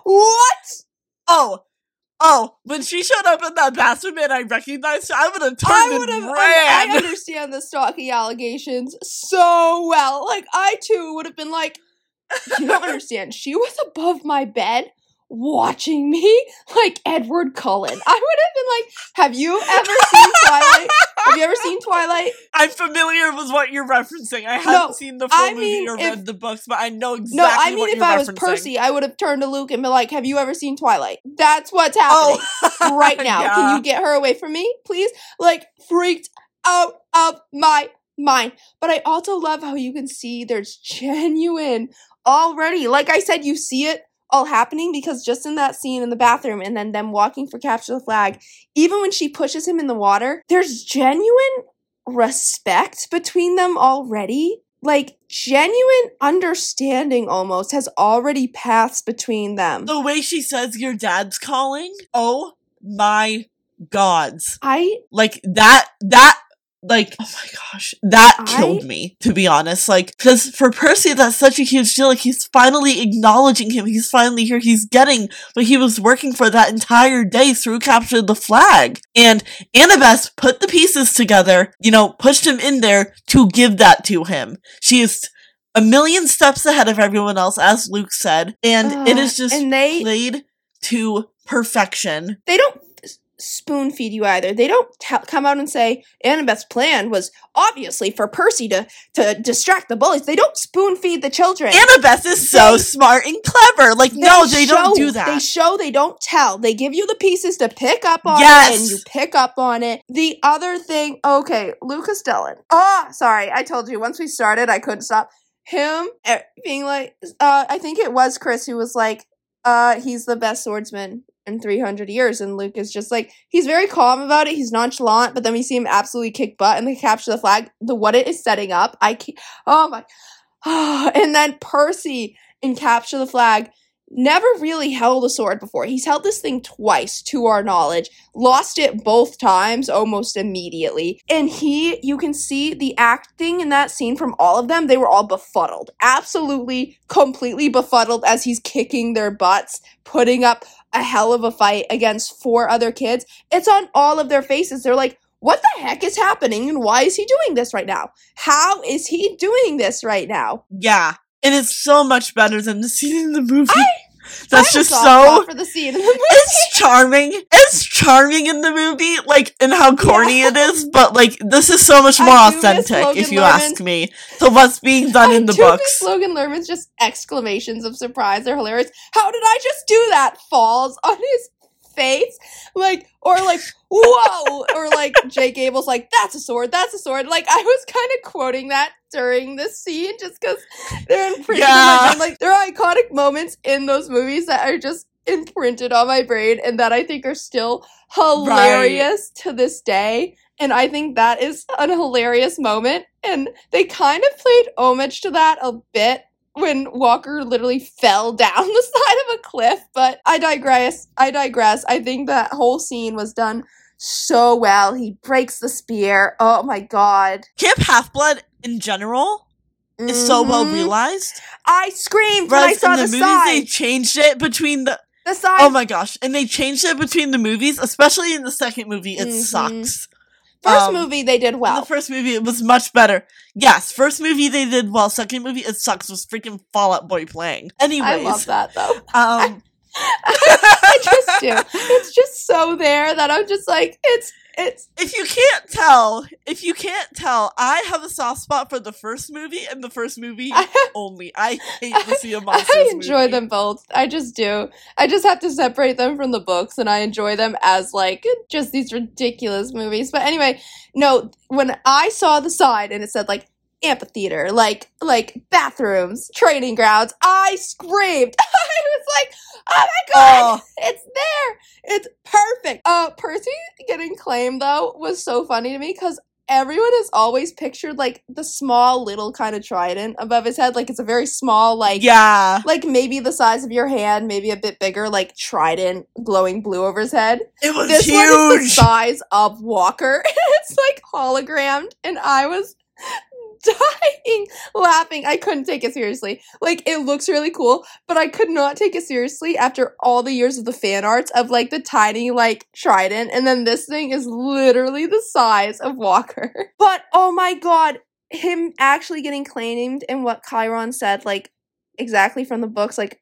what? Oh, oh, when she showed up in that bathroom and I recognized her, I would have turned I and would have. ran. I understand the stalking allegations so well. Like I too would have been like, you don't understand. She was above my bed watching me like Edward Cullen. I would have been like, have you ever seen Twilight? Have you ever seen Twilight? I'm familiar with what you're referencing. I haven't No, seen the full I movie or if- read the books, but I know exactly what it is. No, I mean if I was. Percy, I would have turned to Luke and been like, have you ever seen Twilight? That's what's happening. Oh, right now. Yeah. Can you get her away from me, please? Like, freaked out of my mind. But I also love how you can see there's genuine already. Like I said, you see it all happening because just in that scene in the bathroom and then them walking for capture the flag, even when she pushes him in the water, there's genuine respect between them already. Like genuine understanding almost has already passed between them. the way she says your dad's calling. Oh my gods! I Like that. That. Like, oh my gosh, that I- killed me, to be honest. Like, because for Percy, that's such a huge deal. Like, he's finally acknowledging him. He's finally here. He's getting what he was working for that entire day through Capture the Flag. And Annabeth put the pieces together, you know, pushed him in there to give that to him. She is a million steps ahead of everyone else, as Luke said. And it Uh, is just and they played to perfection. they don't spoon feed you either. They don't tell come out and say Annabeth's plan was obviously for Percy to to distract the bullies. They don't spoon feed the children. Annabeth is so They- smart and clever. Like, no, they don't do that. They show, they don't tell. They give you the pieces to pick up on Yes. it, and you pick up on it. The other thing, okay, Luke Castellan. Ah, sorry, I told you once we started, I couldn't stop. Him eh, being like, uh, I think it was Chris who was like, uh, he's the best swordsman in 300 years. And Luke is just like, he's very calm about it. He's nonchalant, but then we see him absolutely kick butt and they capture the flag. The what it is setting up, I can't, oh my, and then Percy in capture the flag never really held a sword before. He's held this thing twice, to our knowledge, lost it both times almost immediately. And he, you can see the acting in that scene from all of them, they were all befuddled. Absolutely, completely befuddled as he's kicking their butts, putting up a hell of a fight against four other kids. It's on all of their faces. They're like, what the heck is happening and why is he doing this right now? How is he doing this right now? Yeah. And it's so much better than the scene in the movie. I- That's I just so for the scene the it's charming. It's charming in the movie, like and how corny Yeah. it is, but like this is so much more authentic, if you ask me. To what's being done in the books. Logan Lerman's just exclamations of surprise. They're hilarious. How did I just do that? Falls on his face. Like, or like, whoa. or like Jake Abel's like, that's a sword, that's a sword. Like I was kind of quoting that during this scene just because they're imprinted Yeah. Like there are iconic moments in those movies that are just imprinted on my brain and that I think are still hilarious to this day. And I think that is an hilarious moment. And they kind of played homage to that a bit when Walker literally fell down the side of a cliff. But I digress. I digress. I think that whole scene was done so well. He breaks the spear. Oh my god. Camp Half Blood in general is so well Mhm. realized. I screamed when I saw in the, the, movies they changed it between the The sign. Oh my gosh. And they changed it between the movies, especially in the second movie, it Mhm. sucks. First um, movie they did well. the first movie, it was much better. Yes, first movie they did well. Second movie, it sucks. Was freaking Fallout Boy playing. Anyways, I love that though. um, I just do. It's just so there that I'm just like, it's it's if you can't tell, if you can't tell, I have a soft spot for the first movie and the first movie I, only. I hate the Sea of Monsters. I enjoy movie. them both. I just do. I just have to separate them from the books and I enjoy them as like just these ridiculous movies. But anyway, no, when I saw the sign and it said like amphitheater, like like bathrooms, training grounds, I screamed. I was like, "Oh my god!" Oh, It's there. It's perfect. Uh, Percy getting claimed though was so funny to me because everyone has always pictured like the small little kind of trident above his head. Like it's a very small, like yeah. like maybe the size of your hand, maybe a bit bigger, like trident glowing blue over his head. It was This one is the huge. size of Walker. it's like hologrammed, and I was dying laughing. I couldn't take it seriously. Like it looks really cool, but I could not take it seriously after all the years of the fan arts of like the tiny like trident, and then this thing is literally the size of Walker. But oh my god, him actually getting claimed and what Chiron said, like exactly from the books, like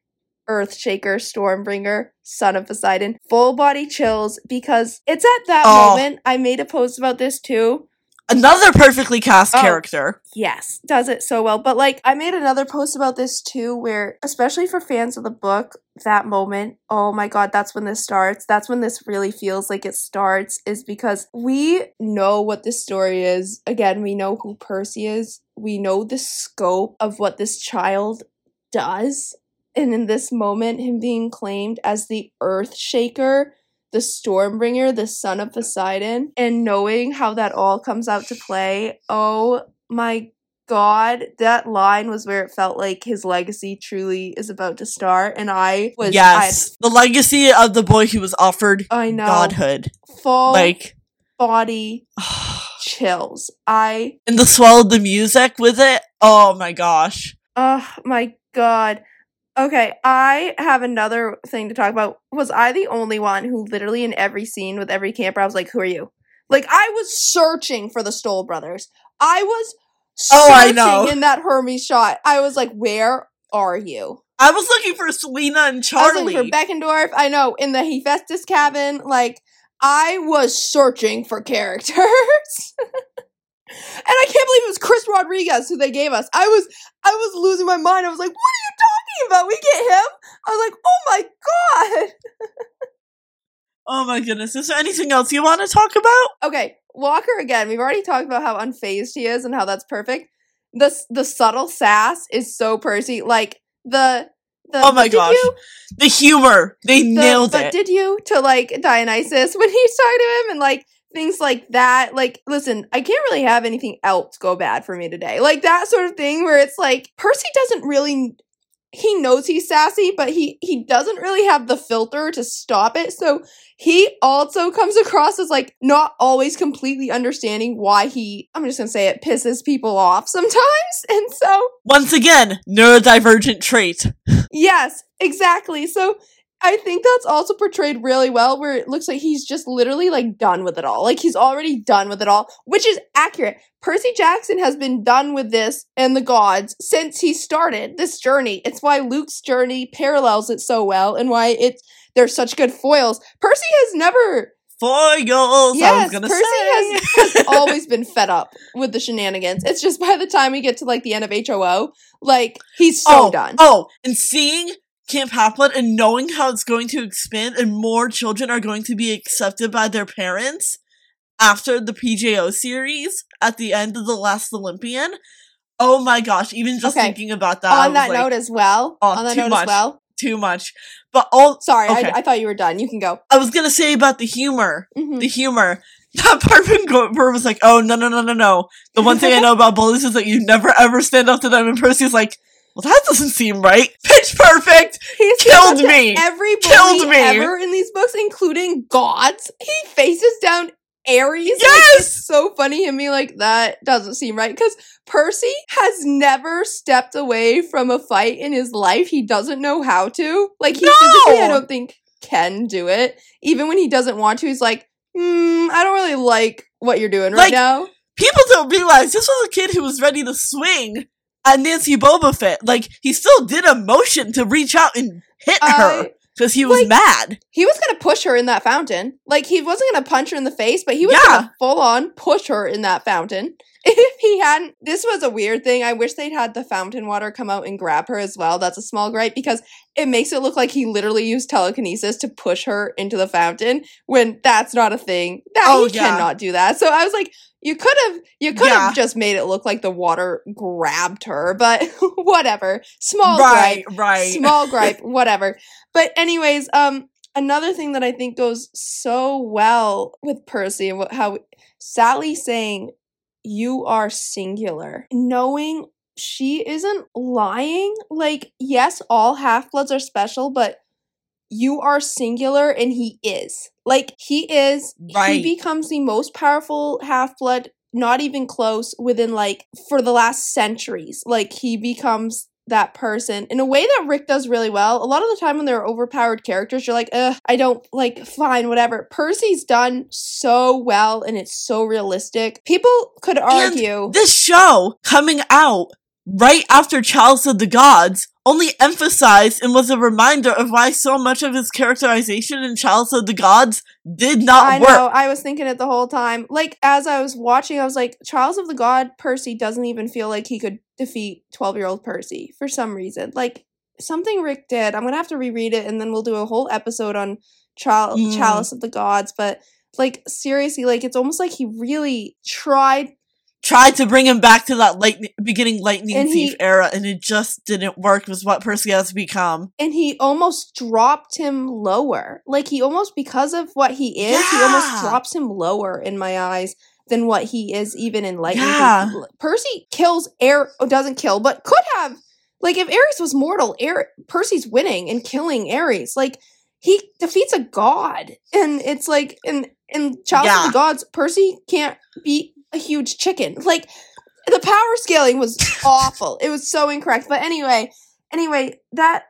Earthshaker, Stormbringer, Son of Poseidon, full body chills because it's at that Oh. moment. I made a post about this too. Another perfectly cast Oh. character. Yes, does it so well. But like, I made another post about this too, where especially for fans of the book, that moment, oh my god, that's when this starts. That's when this really feels like it starts, is because we know what this story is. Again, we know who Percy is, we know the scope of what this child does. And in this moment, him being claimed as the Earth Shaker, the Stormbringer, the son of Poseidon, and knowing how that all comes out to play, oh my god, that line was where it felt like his legacy truly is about to start. And I was yes. the legacy of the boy who was offered I know godhood. full Like, body chills. I and the swell of the music with it. Oh my gosh. Oh my god. Okay, I have another thing to talk about. Was I the only one who literally in every scene with every camper I was like, "Who are you?" Like I was searching for the Stoll brothers. I was Oh, I searching know. in that Hermes shot. I was like, "Where are you?" I was looking for Silena and I was Charlie. looking for Beckendorf. I know in the Hephaestus cabin. Like I was searching for characters. And I can't believe it was Chris Rodriguez who they gave us. I was I was losing my mind. I was like, "What are you talking about? We get him?" I was like, "Oh my god!" oh my goodness. Is there anything else you want to talk about? Okay, Walker again. We've already talked about how unfazed he is and how that's perfect. The the subtle sass is so Percy. Like the the Oh my "But gosh. you?" The humor. They The, nailed but it. did you to like Dionysus when he's talking to him and like things like that? Like, listen, I can't really have anything else go bad for me today. Like that sort of thing where it's like Percy doesn't really he knows he's sassy, but he he doesn't really have the filter to stop it. So he also comes across as like not always completely understanding why he I'm just going to say it pisses people off sometimes. And so Once again, neurodivergent trait. Yes, exactly. So I think that's also portrayed really well where it looks like he's just literally like done with it all. Like he's already done with it all, which is accurate. Percy Jackson has been done with this and the gods since he started this journey. It's why Luke's journey parallels it so well and why it's they're such good foils. Percy has never Foils, I Yes, was gonna Percy say. has, has always been fed up with the shenanigans. It's just by the time we get to like the end of HOO, like he's so oh, done. Oh, and seeing Camp Blood and knowing how it's going to expand and more children are going to be accepted by their parents after the PJO series at the end of The Last Olympian. Oh my gosh, even just Okay. thinking about that. On that like, note as well. oh, on that too note much. as well. too much. But all Sorry, Okay. I, I thought you were done. You can go. I was gonna say about the humor. Mhm. The humor. That part when Grover was like, oh, no, no, no, no, no. The one thing I know about bullies is that you never ever stand up to them. And Percy's like, well, that doesn't seem right. Pitch perfect. He's Killed me. Every Killed me. ever in these books, including gods, he faces down Ares. Like, Yes! it's so funny him me like, that doesn't seem right. Because Percy has never stepped away from a fight in his life. He doesn't know how to. Like, he No! physically, I don't think, can do it. Even when he doesn't want to, he's like, hmm, I don't really like what you're doing right Like, now. People don't realize this was a kid who was ready to swing at Nancy Bobofit. Like, he still did a motion to reach out and hit her I- because he was like, mad. He was gonna push her in that fountain. Like he wasn't gonna punch her in the face, but he was Yeah. gonna full on push her in that fountain. If he hadn't, this was a weird thing. I wish they'd had the fountain water come out and grab her as well. That's a small gripe because it makes it look like he literally used telekinesis to push her into the fountain when that's not a thing. That Oh, he yeah. cannot do that. So I was like, you could have, you could Yeah. have just made it look like the water grabbed her, but whatever. Small right, gripe right. small gripe whatever but anyways um another thing that i think goes so well with percy and how sally saying you are singular knowing she isn't lying. Like yes all half-bloods are special but you are singular and he is. Like he is. Right. he becomes the most powerful half-blood not even close within like for the last centuries. Like he becomes that person in a way that Rick does really well. A lot of the time when they're overpowered characters, you're like, ugh, I don't like fine, whatever. Percy's done so well and it's so realistic. People could argue This show coming out right after Chalice of the Gods only emphasized and was a reminder of why so much of his characterization in Chalice of the Gods did not work. I work. know, I was thinking it the whole time. Like as I was watching, I was like, Chalice of the God Percy doesn't even feel like he could defeat 12-year-old Percy for some reason. Like something Rick did. I'm going to have to reread it and then we'll do a whole episode on Chal- Mm. Chalice of the Gods, but like seriously, like it's almost like he really tried Tried to bring him back to that lightning, beginning lightning And thief he- era, and it just didn't work. Was what Percy has become. and he almost dropped him lower. Like he almost because of what he is, he almost drops him lower in my eyes than what he is even in Lightning. Yeah. Thief. Percy kills Air oh, doesn't kill, but could have like if Ares was mortal, Air Percy's winning and killing Ares. Like he defeats a god. And it's like in in Chalice Yeah. of the Gods, Percy can't beat a huge chicken. Like the power scaling was awful. It was so incorrect. But anyway, anyway, that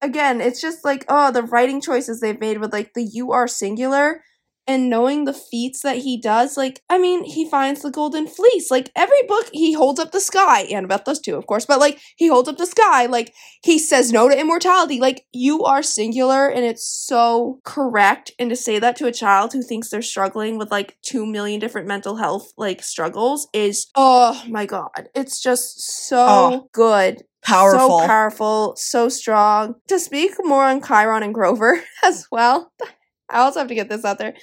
again, it's just like oh, the writing choices they've made with like the you are singular and knowing the feats that he does. Like, I mean, he finds the golden fleece. Like every book, he holds up the sky. Annabeth does too, of course. But like, he holds up the sky. Like he says no to immortality. Like you are singular, and it's so correct. And to say that to a child who thinks they're struggling with like two million different mental health like struggles is oh my god, it's just so Oh. good Powerful. so powerful, so strong. To speak more on Chiron and Grover as well, I also have to get this out there.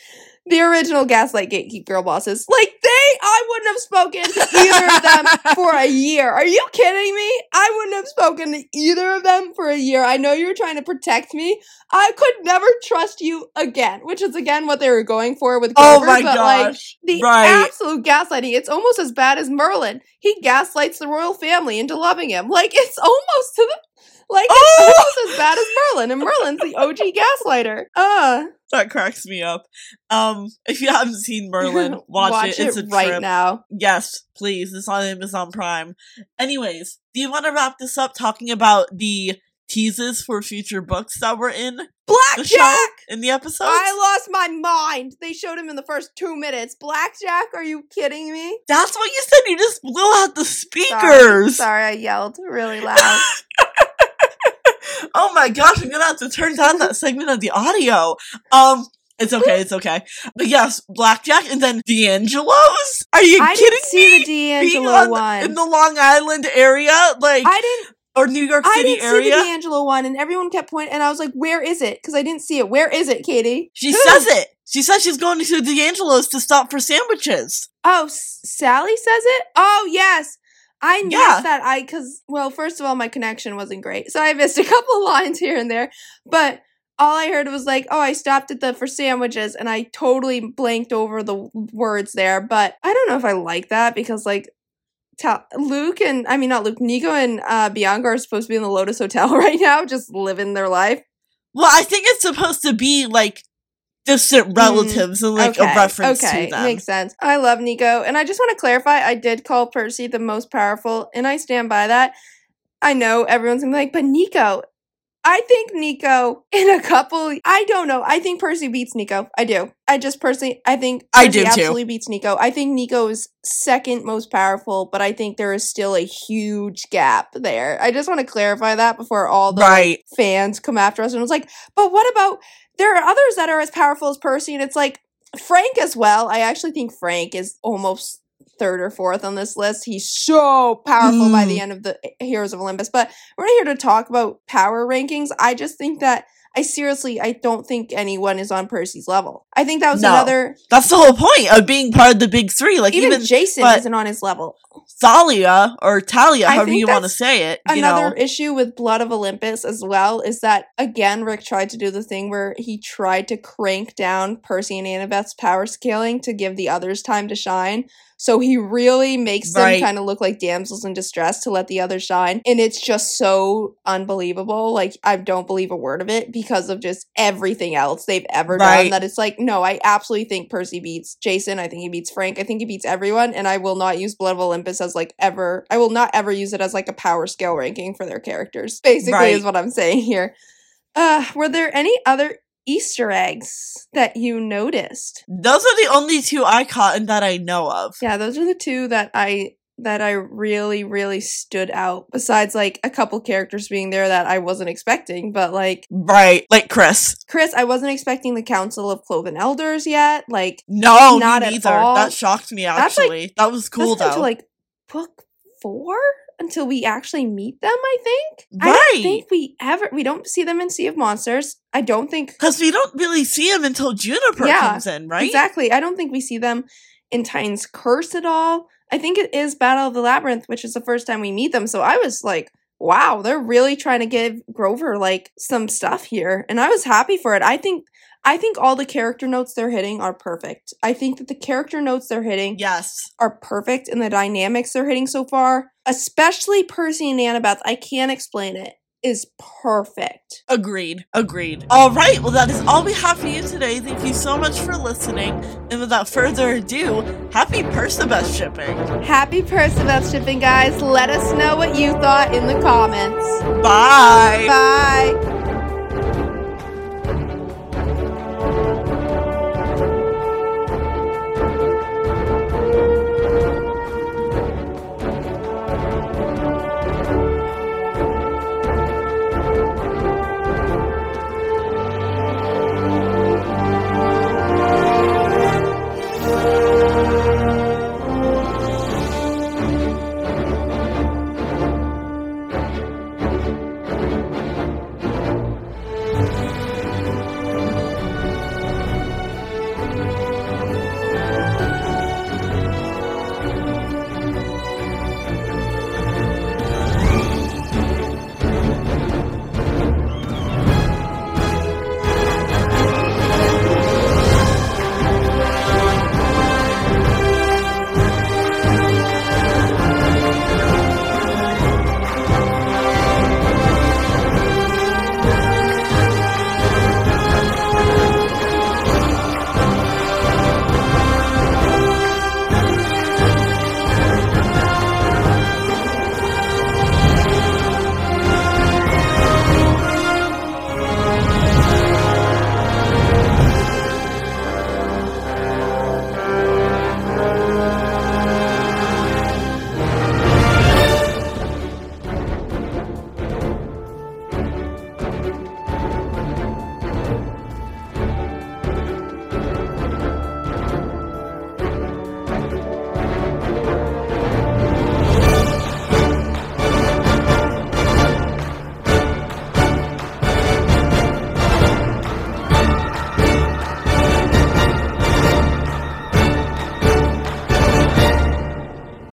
The original Gaslight Gatekeep girl bosses, like they, I wouldn't have spoken to either of them for a year. Are you kidding me? I wouldn't have spoken to either of them for a year. I know you were trying to protect me. I could never trust you again, which is again what they were going for with Grover. oh my but like, gosh! the right. absolute gaslighting. It's almost as bad as Merlin. He gaslights the royal family into loving him. Like it's almost to the Like Oh! it's almost as bad as Merlin, and Merlin's the OG gaslighter. Uh That cracks me up. Um, if you haven't seen Merlin, watch, it. It's a right trip. now. Yes, please. It's on Amazon Prime. Anyways, do you want to wrap this up talking about the teases for future books that were in Blackjack! in the episode? I lost my mind. They showed him in the first two minutes. Blackjack? Are you kidding me? That's what you said. You just blew out the Sorry, speakers. Sorry, I yelled really loud. oh my gosh, I'm gonna have to turn down that segment of the audio. Um, it's okay, it's okay. But yes, Blackjack and then D'Angelo's? Are you I kidding didn't see me? the D'Angelo on one. in the Long Island area, like I didn't. or New York City I didn't see the area. D'Angelo one, and everyone kept pointing, and I was like, "Where is it?" Because I didn't see it. Where is it, Katie? She says it. She says she's going to D'Angelo's to stop for sandwiches. Oh, S- Sally says it. Oh, yes. I missed Yeah. that. I because well, first of all, my connection wasn't great, so I missed a couple of lines here and there. But all I heard was like, "Oh, I stopped at the for sandwiches," and I totally blanked over the words there. But I don't know if I like that because like. Ta- Luke and I mean not Luke, Nico and uh, Bianca are supposed to be in the Lotus Hotel right now, just living their life. Well, I think it's supposed to be like distant relatives and like a reference Mm, okay, to them. Makes sense. I love Nico, and I just want to clarify: I did call Percy the most powerful, and I stand by that. I know everyone's gonna be like, but Nico. I think Nico in a couple. I don't know. I think Percy beats Nico. I do. I just personally. I think I Percy do too. absolutely beats Nico. I think Nico is second most powerful, but I think there is still a huge gap there. I just want to clarify that before all the like, fans come after us and it's like, but what about there are others that are as powerful as Percy, and it's like Frank as well. I actually think Frank is almost third or fourth on this list. He's so powerful by Mm. the end of the Heroes of Olympus. But we're not here to talk about power rankings. I just think that I seriously I don't think anyone is on Percy's level. I think that was No. another That's the whole point of being part of the big three. Like even, even, Jason isn't on his level. Thalia or Talia, I however you want to say it. You Another know, issue with Blood of Olympus as well is that again Rick tried to do the thing where he tried to crank down Percy and Annabeth's power scaling to give the others time to shine. So he really makes them kind of look like damsels in distress to let the others shine. And it's just so unbelievable. Like I don't believe a word of it because of just everything else they've ever done. That it's like, no, I absolutely think Percy beats Jason. I think he beats Frank. I think he beats everyone. And I will not use Blood of Olympus as like ever I will not ever use it as like a power scale ranking for their characters. Basically Right. is what I'm saying here. Uh were there any other Easter eggs that you noticed? those are the only two I caught and that I know of. Yeah, those are the two that I that I really really stood out besides like a couple characters being there that I wasn't expecting, but like Right, like Chris. Chris, I wasn't expecting the Council of Cloven Elders yet. Like No, Not me neither. That shocked me That's, like- actually. that was cool though. until like book 4 until we actually meet them, I think. I don't think we ever we don't see them in Sea of Monsters. I don't think Because we don't really see them until Juniper Yeah, comes in, right? Exactly. I don't think we see them in Titan's Curse at all. I think it is Battle of the Labyrinth, which is the first time we meet them. So I was like, wow, they're really trying to give Grover like some stuff here. And I was happy for it. I think I think all the character notes they're hitting are perfect. I think that the character notes they're hitting Yes. are perfect and the dynamics they're hitting so far, especially Percy and Annabeth, I can't explain it, is perfect. Agreed. Agreed. All right. Well, that is all we have for you today. Thank you so much for listening. And without further ado, happy Percabeth shipping. Happy Percabeth shipping, guys. Let us know what you thought in the comments. Bye. Bye.